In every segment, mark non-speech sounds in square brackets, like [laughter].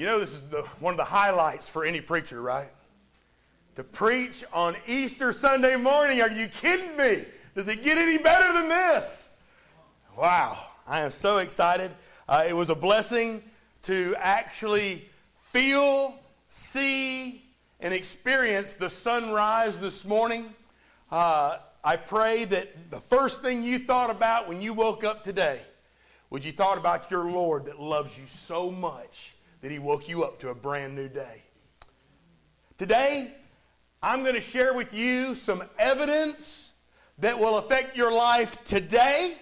You know, this is the, one of the highlights for any preacher, right? To preach on Easter Sunday morning. Are you kidding me? Does it get any better than this? Wow, I am so excited. Uh, it was a blessing to actually feel, see, and experience the sunrise this morning. Uh, I pray that the first thing you thought about when you woke up today was you thought about your Lord that loves you so much that he woke you up to a brand new day. Today, I'm going to share with you some evidence that will affect your life today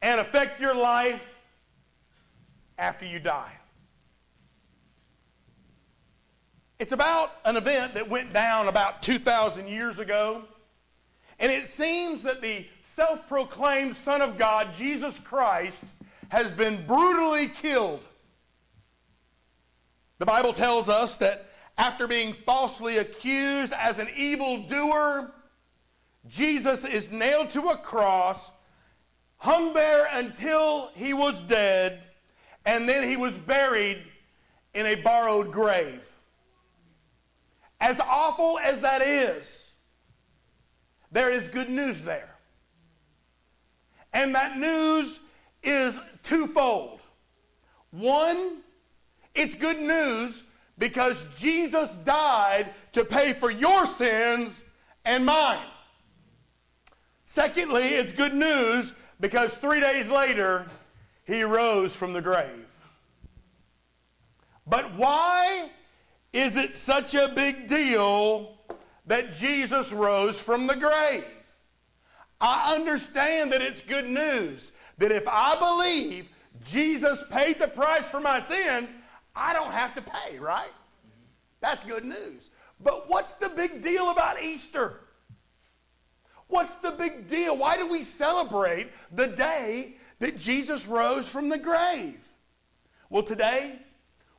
and affect your life after you die. It's about an event that went down about 2,000 years ago. And it seems that the self proclaimed Son of God, Jesus Christ, has been brutally killed. The Bible tells us that after being falsely accused as an evildoer, Jesus is nailed to a cross, hung there until he was dead, and then he was buried in a borrowed grave. As awful as that is, there is good news there. And that news is twofold. One, it's good news because Jesus died to pay for your sins and mine. Secondly, it's good news because three days later, he rose from the grave. But why is it such a big deal that Jesus rose from the grave? I understand that it's good news that if I believe Jesus paid the price for my sins, I don't have to pay, right? That's good news. But what's the big deal about Easter? What's the big deal? Why do we celebrate the day that Jesus rose from the grave? Well, today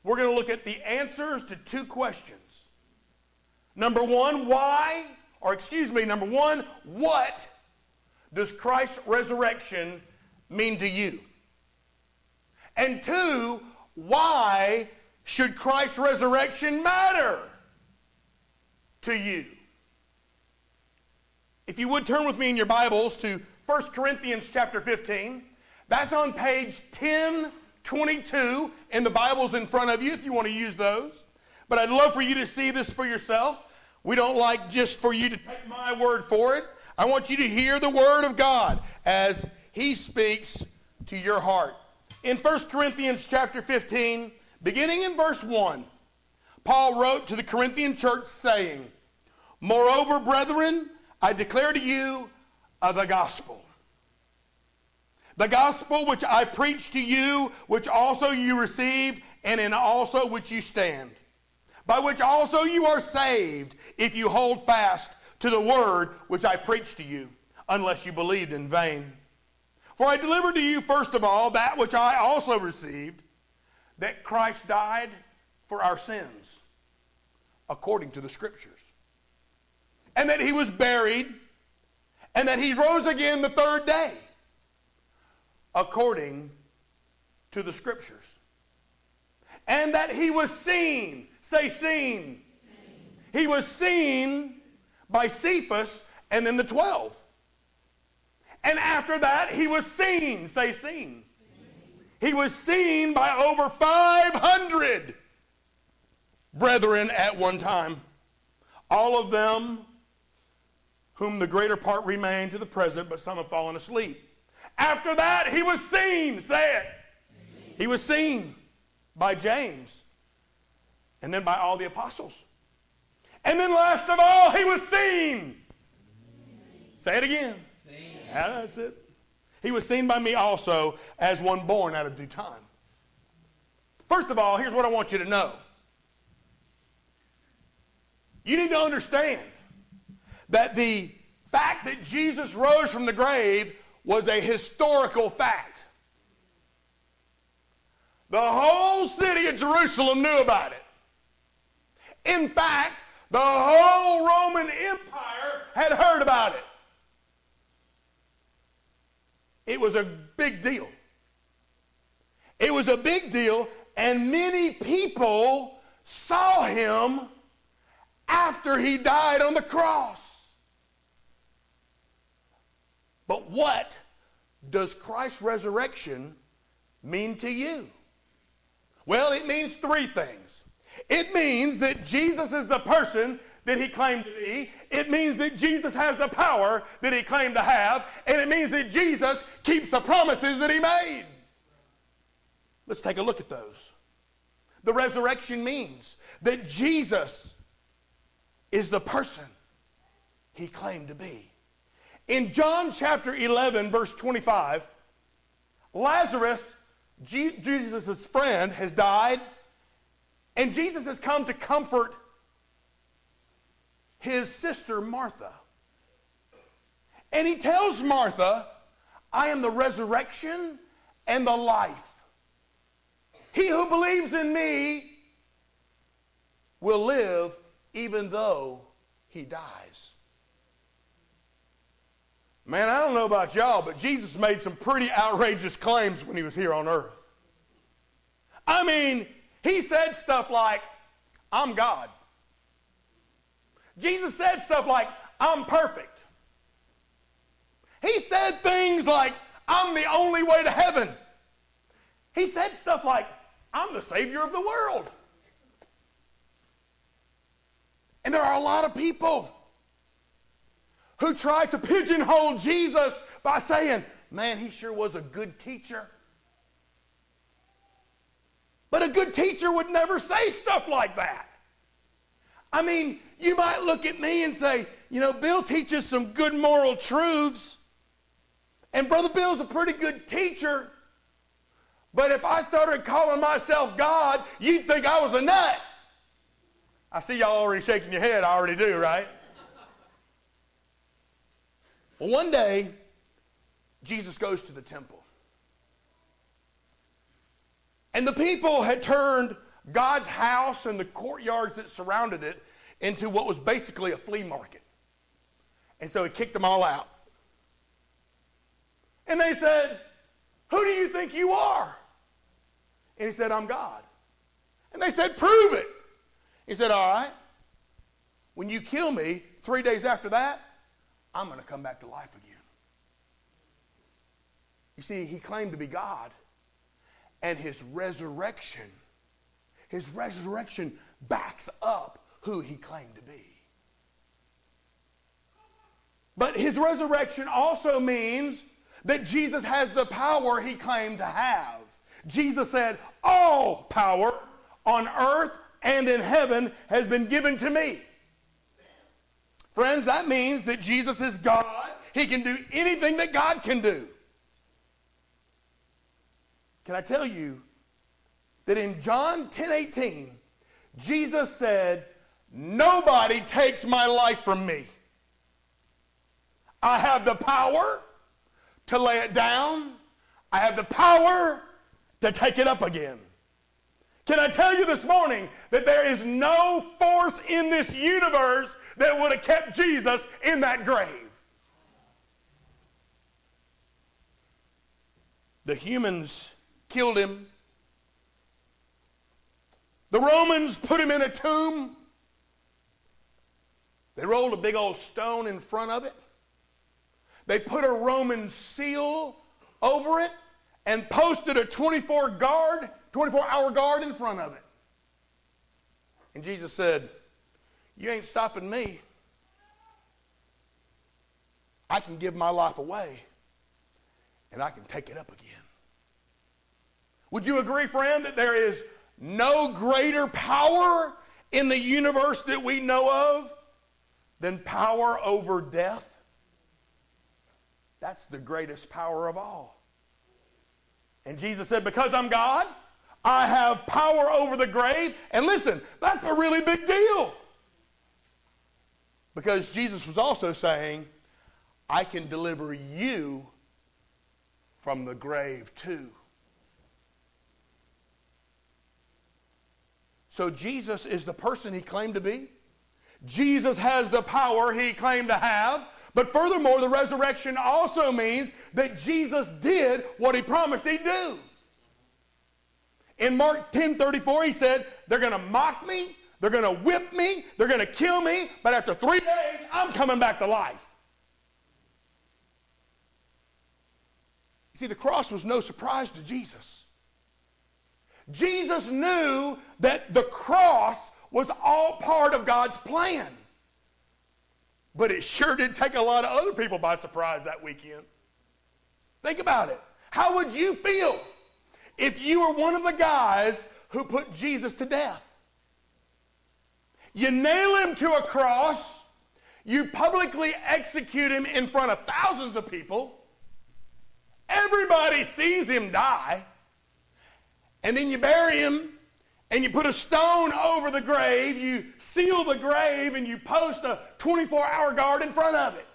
we're going to look at the answers to two questions. Number one, why, or excuse me, number one, what does Christ's resurrection mean to you? And two, why should Christ's resurrection matter to you? If you would turn with me in your Bibles to 1 Corinthians chapter 15, that's on page 10 22 in the Bibles in front of you if you want to use those. But I'd love for you to see this for yourself. We don't like just for you to take my word for it. I want you to hear the word of God as he speaks to your heart. In 1 Corinthians chapter 15, beginning in verse 1, Paul wrote to the Corinthian church saying, Moreover, brethren, I declare to you of the gospel the gospel which I preached to you, which also you received, and in also which you stand, by which also you are saved, if you hold fast to the word which I preached to you, unless you believed in vain. For I delivered to you first of all that which I also received, that Christ died for our sins, according to the scriptures, and that he was buried, and that he rose again the third day according to the scriptures. And that he was seen, say seen. He was seen by Cephas and then the 12. And after that, he was seen, say seen. He was seen by over 500 brethren at one time. All of them whom the greater part remain to the present, but some have fallen asleep. After that, he was seen. Say it. He was seen by James and then by all the apostles. And then last of all, he was seen. Say it again. Yeah, that's it. He was seen by me also as one born out of due time. First of all, here's what I want you to know. You need to understand that the fact that Jesus rose from the grave was a historical fact. The whole city of Jerusalem knew about it. In fact, the whole Roman Empire had heard about it. It was a big deal. It was a big deal, And many people saw him after he died on the cross. But what does Christ's resurrection mean to you? Well, it means three things. It means that Jesus is the person that he claimed to be. It means that Jesus has the power that he claimed to have. And it means that Jesus keeps the promises that he made. Let's take a look at those. The resurrection means that Jesus is the person he claimed to be. In John chapter 11, verse 25, Lazarus, Jesus' friend, has died, and Jesus has come to comfort his sister Martha. And he tells Martha, I am the resurrection and the life. He who believes in me will live even though he dies. Man, I don't know about y'all, but Jesus made some pretty outrageous claims when he was here on earth. I mean, he said stuff like, I'm God. Jesus said stuff like, I'm perfect. He said things like, I'm the only way to heaven. He said stuff like, I'm the Savior of the world. And there are a lot of people who try to pigeonhole Jesus by saying, man, he sure was a good teacher. But a good teacher would never say stuff like that. I mean, you might look at me and say, you know, Bill teaches some good moral truths, and Brother Bill's a pretty good teacher. But if I started calling myself God, you'd think I was a nut. I see y'all already shaking your head. I already do, right? Well, one day, Jesus goes to the temple. And the people had turned God's house and the courtyards that surrounded it into what was basically a flea market. And so he kicked them all out. And they said, Who do you think you are? And he said, I'm God. And they said, Prove it. He said, All right. When you kill me, three days after that, I'm going to come back to life again. You see, he claimed to be God, and his resurrection, his resurrection backs up who he claimed to be. But his resurrection also means that Jesus has the power he claimed to have. Jesus said, All power on earth and in heaven has been given to me. Friends, that means that Jesus is God. He can do anything that God can do. Can I tell you that in John 10 18, Jesus said, Nobody takes my life from me. I have the power to lay it down, I have the power to take it up again. Can I tell you this morning that there is no force in this universe that would have kept Jesus in that grave? The humans killed him. The Romans put him in a tomb. They rolled a big old stone in front of it. They put a Roman seal over it and posted a 24 guard 24 hour guard in front of it. And Jesus said, You ain't stopping me. I can give my life away and I can take it up again. Would you agree, friend, that there is no greater power in the universe that we know of than power over death? That's the greatest power of all. And Jesus said, Because I'm God, I have power over the grave. And listen, that's a really big deal. Because Jesus was also saying, I can deliver you from the grave too. So Jesus is the person he claimed to be. Jesus has the power he claimed to have. But furthermore, the resurrection also means that Jesus did what he promised he'd do. In Mark 10 34, he said, They're going to mock me, they're going to whip me, they're going to kill me, but after three days, I'm coming back to life. You see, the cross was no surprise to Jesus. Jesus knew that the cross was all part of God's plan. But it sure did take a lot of other people by surprise that weekend. Think about it. How would you feel if you were one of the guys who put Jesus to death? You nail him to a cross, you publicly execute him in front of thousands of people, everybody sees him die, and then you bury him and you put a stone over the grave, you seal the grave, and you post a 24 hour guard in front of it.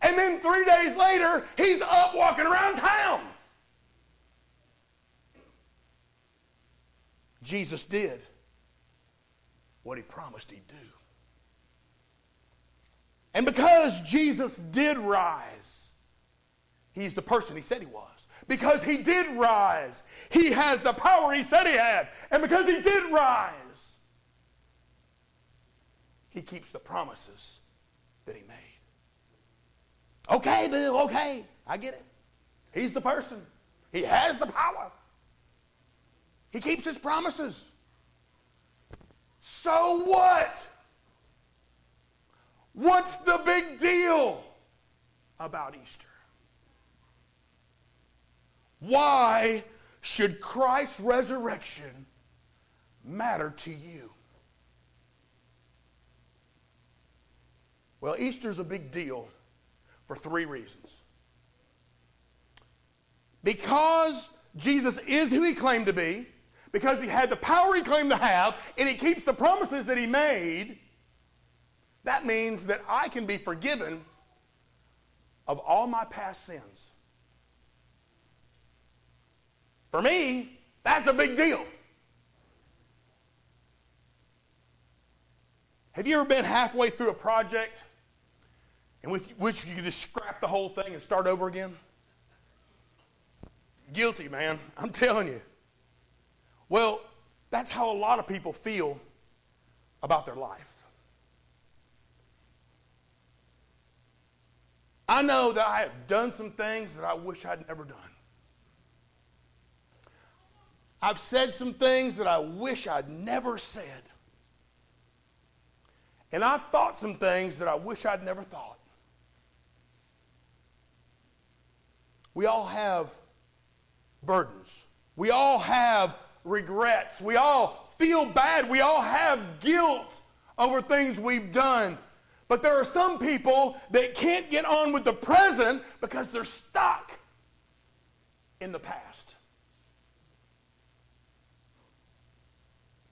And then three days later, he's up walking around town. Jesus did what he promised he'd do. And because Jesus did rise, he's the person he said he was. Because he did rise, he has the power he said he had. And because he did rise, he keeps the promises that he made. Okay, Bill, okay. I get it. He's the person. He has the power. He keeps his promises. So what? What's the big deal about Easter? Why should Christ's resurrection matter to you? Well, Easter's a big deal for three reasons. Because Jesus is who he claimed to be, because he had the power he claimed to have, and he keeps the promises that he made, that means that I can be forgiven of all my past sins. For me, that's a big deal. Have you ever been halfway through a project in which you could just scrap the whole thing and start over again? Guilty, man. I'm telling you. Well, that's how a lot of people feel about their life. I know that I have done some things that I wish I'd never done. I've said some things that I wish I'd never said. And I've thought some things that I wish I'd never thought. We all have burdens. We all have regrets. We all feel bad. We all have guilt over things we've done. But there are some people that can't get on with the present because they're stuck in the past.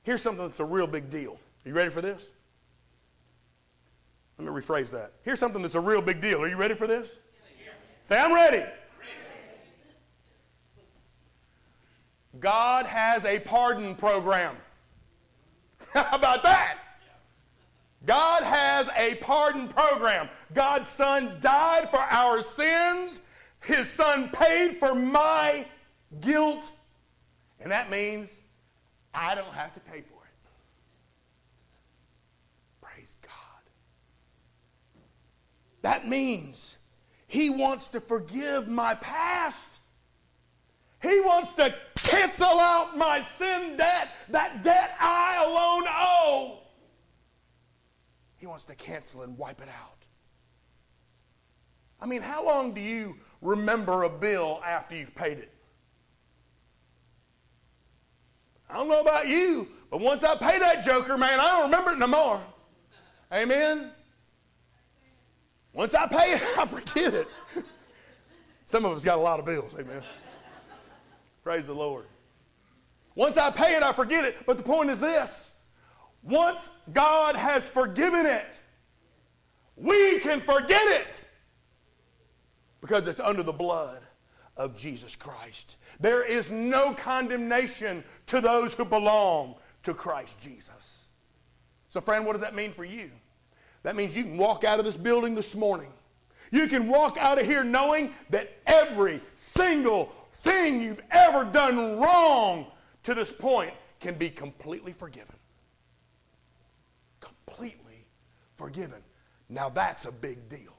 Here's something that's a real big deal. Are you ready for this? Let me rephrase that. Here's something that's a real big deal. Are you ready for this? Say, I'm ready. God has a pardon program. [laughs] How about that? God has a pardon program. God's Son died for our sins. His Son paid for my guilt. And that means I don't have to pay for it. Praise God. That means He wants to forgive my past. He wants to cancel out my sin debt, that debt I alone owe. He wants to cancel and wipe it out. I mean, how long do you remember a bill after you've paid it? I don't know about you, but once I pay that joker, man, I don't remember it no more. Amen? Once I pay it, [laughs] I forget it. Some of us got a lot of bills. Amen. Praise the Lord. Once I pay it, I forget it. But the point is this once God has forgiven it, we can forget it because it's under the blood of Jesus Christ. There is no condemnation to those who belong to Christ Jesus. So, friend, what does that mean for you? That means you can walk out of this building this morning. You can walk out of here knowing that every single thing you've ever done wrong to this point can be completely forgiven. Completely forgiven. Now that's a big deal.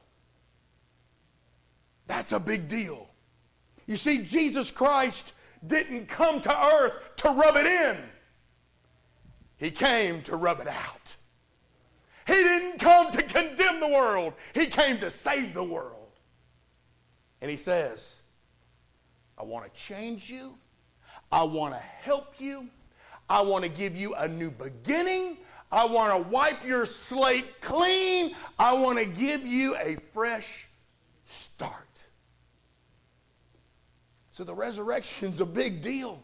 That's a big deal. You see, Jesus Christ didn't come to earth to rub it in. He came to rub it out. He didn't come to condemn the world. He came to save the world. And he says, I want to change you. I want to help you. I want to give you a new beginning. I want to wipe your slate clean. I want to give you a fresh start. So the resurrection's a big deal.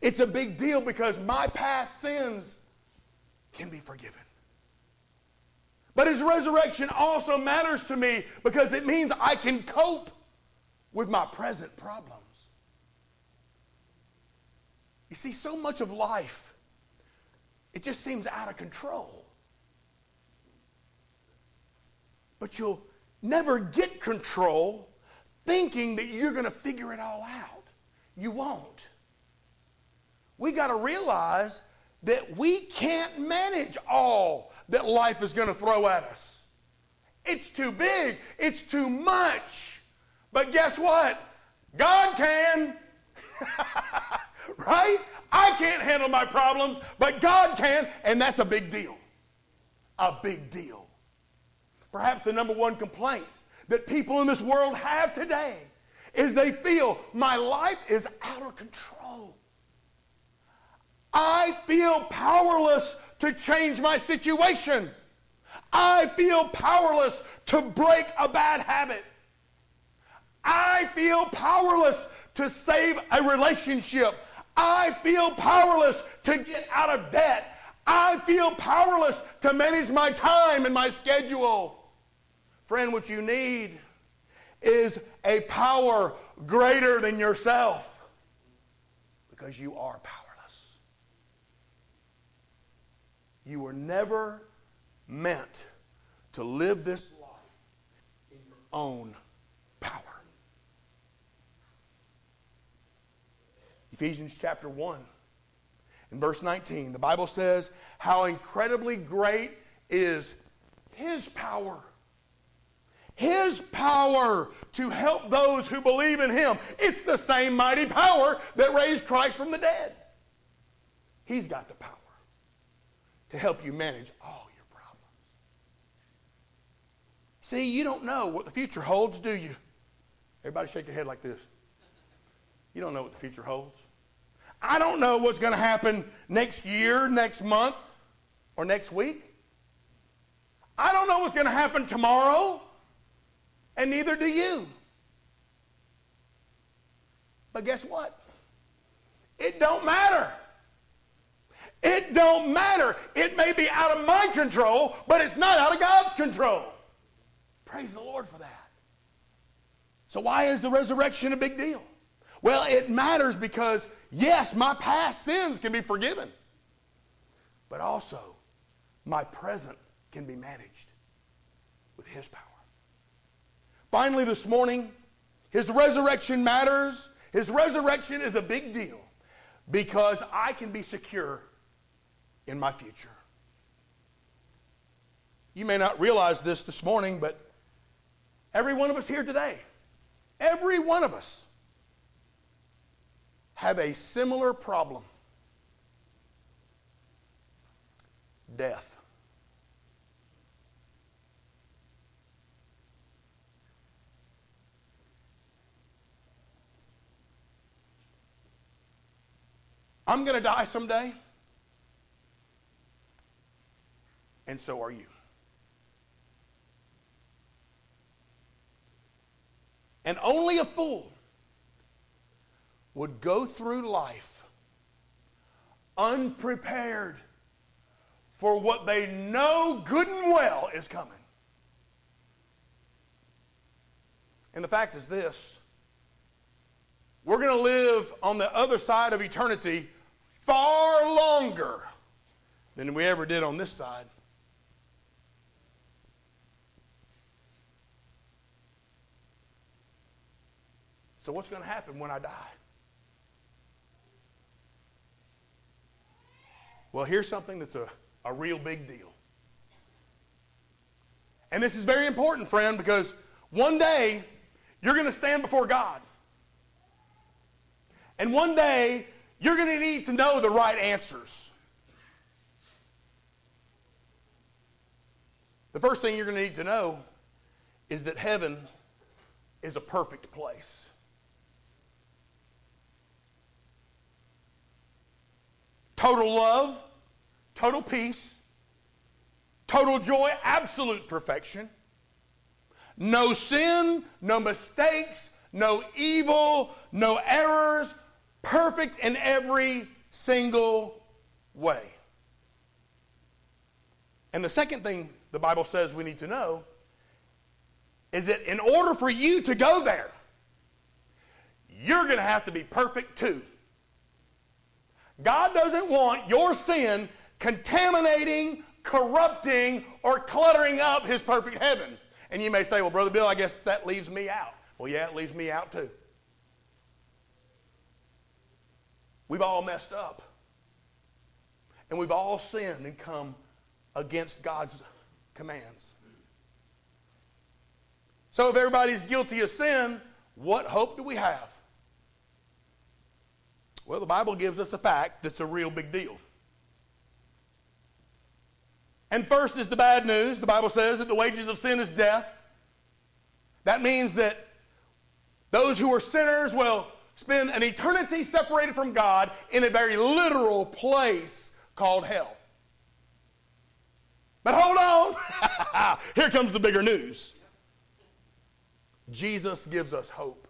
It's a big deal because my past sins can be forgiven. But his resurrection also matters to me because it means I can cope with my present problems. You see, so much of life, it just seems out of control. But you'll never get control thinking that you're going to figure it all out. You won't. We got to realize that we can't manage all that life is going to throw at us. It's too big, it's too much. But guess what? God can. [laughs] right? I can't handle my problems, but God can, and that's a big deal. A big deal. Perhaps the number one complaint that people in this world have today is they feel my life is out of control. I feel powerless to change my situation. I feel powerless to break a bad habit. I feel powerless to save a relationship. I feel powerless to get out of debt. I feel powerless to manage my time and my schedule. Friend, what you need is a power greater than yourself because you are powerless. You were never meant to live this life in your own power. Ephesians chapter 1 in verse 19, the Bible says, How incredibly great is his power his power to help those who believe in Him. It's the same mighty power that raised Christ from the dead. He's got the power to help you manage all your problems. See, you don't know what the future holds, do you? Everybody shake your head like this. You don't know what the future holds. I don't know what's going to happen next year, next month, or next week. I don't know what's going to happen tomorrow and neither do you. But guess what? It don't matter. It don't matter. It may be out of my control, but it's not out of God's control. Praise the Lord for that. So why is the resurrection a big deal? Well, it matters because yes, my past sins can be forgiven. But also my present can be managed with his power. Finally, this morning, his resurrection matters. His resurrection is a big deal because I can be secure in my future. You may not realize this this morning, but every one of us here today, every one of us, have a similar problem death. I'm going to die someday. And so are you. And only a fool would go through life unprepared for what they know good and well is coming. And the fact is this we're going to live on the other side of eternity far longer than we ever did on this side. So, what's going to happen when I die? Well, here's something that's a, a real big deal. And this is very important, friend, because one day you're going to stand before God. And one day you're going to need to know the right answers. The first thing you're going to need to know is that heaven is a perfect place. Total love, total peace, total joy, absolute perfection. No sin, no mistakes, no evil, no errors, perfect in every single way. And the second thing the Bible says we need to know is that in order for you to go there, you're going to have to be perfect too. God doesn't want your sin contaminating, corrupting, or cluttering up his perfect heaven. And you may say, well, Brother Bill, I guess that leaves me out. Well, yeah, it leaves me out too. We've all messed up. And we've all sinned and come against God's commands. So if everybody's guilty of sin, what hope do we have? Well, the Bible gives us a fact that's a real big deal. And first is the bad news. The Bible says that the wages of sin is death. That means that those who are sinners will spend an eternity separated from God in a very literal place called hell. But hold on. [laughs] Here comes the bigger news. Jesus gives us hope.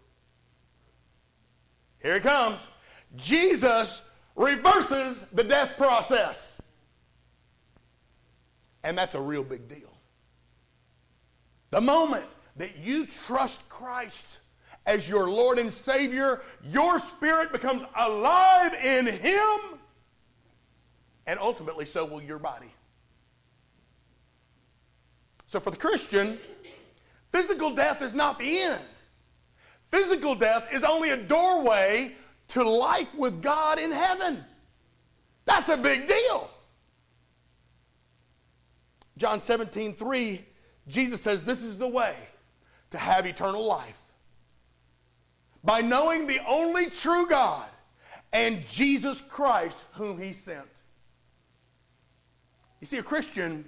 Here it comes. Jesus reverses the death process. And that's a real big deal. The moment that you trust Christ as your Lord and Savior, your spirit becomes alive in Him, and ultimately, so will your body. So, for the Christian, physical death is not the end. Physical death is only a doorway to life with God in heaven. That's a big deal. John 17, 3, Jesus says, This is the way to have eternal life. By knowing the only true God and Jesus Christ, whom he sent. You see, a Christian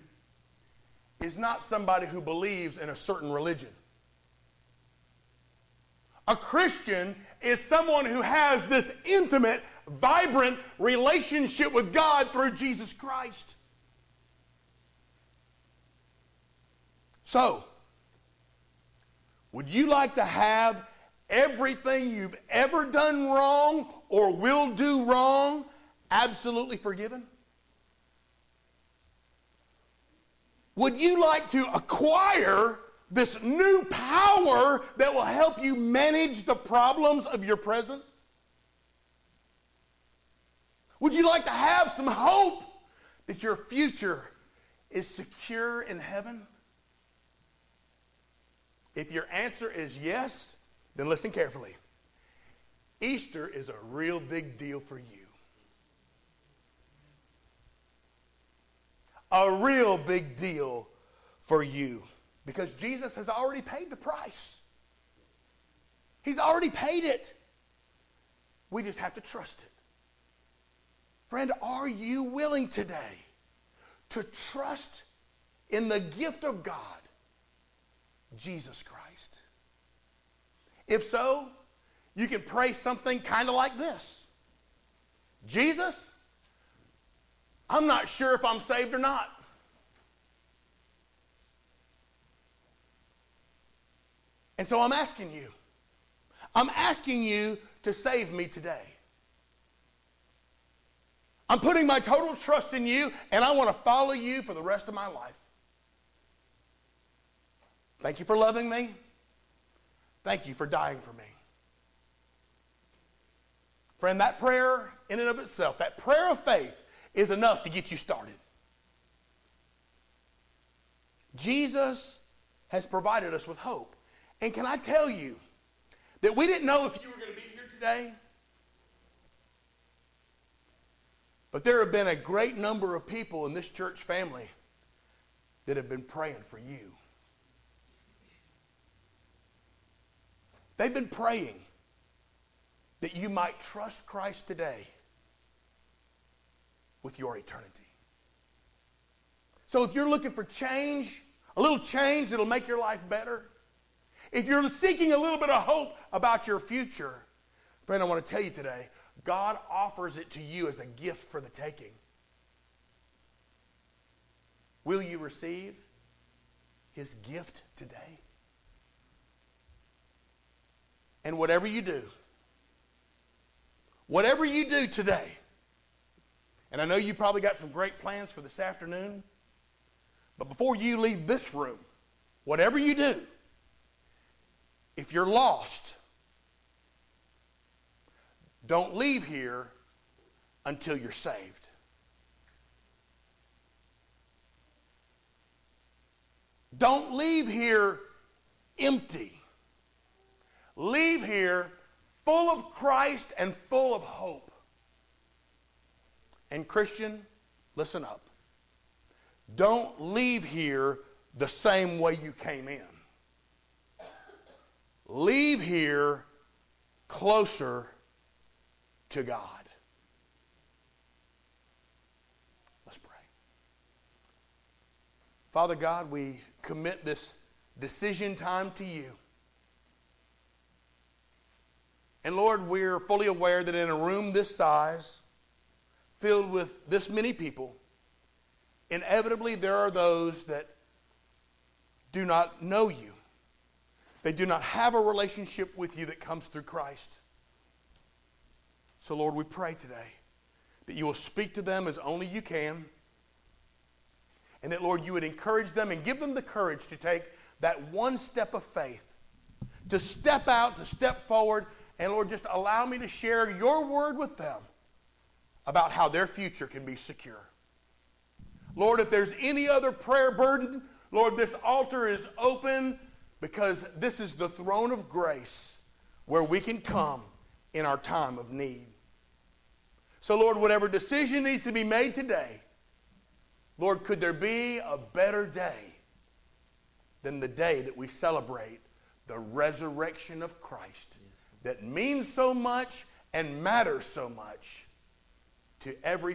is not somebody who believes in a certain religion. A Christian is someone who has this intimate, vibrant relationship with God through Jesus Christ. So, would you like to have everything you've ever done wrong or will do wrong absolutely forgiven? Would you like to acquire this new power that will help you manage the problems of your present? Would you like to have some hope that your future is secure in heaven? If your answer is yes, then listen carefully. Easter is a real big deal for you. A real big deal for you. Because Jesus has already paid the price. He's already paid it. We just have to trust it. Friend, are you willing today to trust in the gift of God, Jesus Christ? If so, you can pray something kind of like this Jesus, I'm not sure if I'm saved or not. And so I'm asking you, I'm asking you to save me today. I'm putting my total trust in you, and I want to follow you for the rest of my life. Thank you for loving me. Thank you for dying for me. Friend, that prayer in and of itself, that prayer of faith, is enough to get you started. Jesus has provided us with hope. And can I tell you that we didn't know if you were going to be here today. But there have been a great number of people in this church family that have been praying for you. They've been praying that you might trust Christ today with your eternity. So if you're looking for change, a little change that'll make your life better, if you're seeking a little bit of hope about your future, friend, I want to tell you today, God offers it to you as a gift for the taking. Will you receive his gift today? And whatever you do, whatever you do today, and I know you probably got some great plans for this afternoon, but before you leave this room, whatever you do, if you're lost, don't leave here until you're saved. Don't leave here empty. Leave here full of Christ and full of hope. And, Christian, listen up. Don't leave here the same way you came in. Leave here closer to God. Let's pray. Father God, we commit this decision time to you. And Lord, we're fully aware that in a room this size, filled with this many people, inevitably there are those that do not know you. They do not have a relationship with you that comes through Christ. So, Lord, we pray today that you will speak to them as only you can. And that, Lord, you would encourage them and give them the courage to take that one step of faith, to step out, to step forward, and, Lord, just allow me to share your word with them about how their future can be secure. Lord, if there's any other prayer burden, Lord, this altar is open because this is the throne of grace where we can come in our time of need. So, Lord, whatever decision needs to be made today, Lord, could there be a better day than the day that we celebrate the resurrection of Christ that means so much and matters so much to every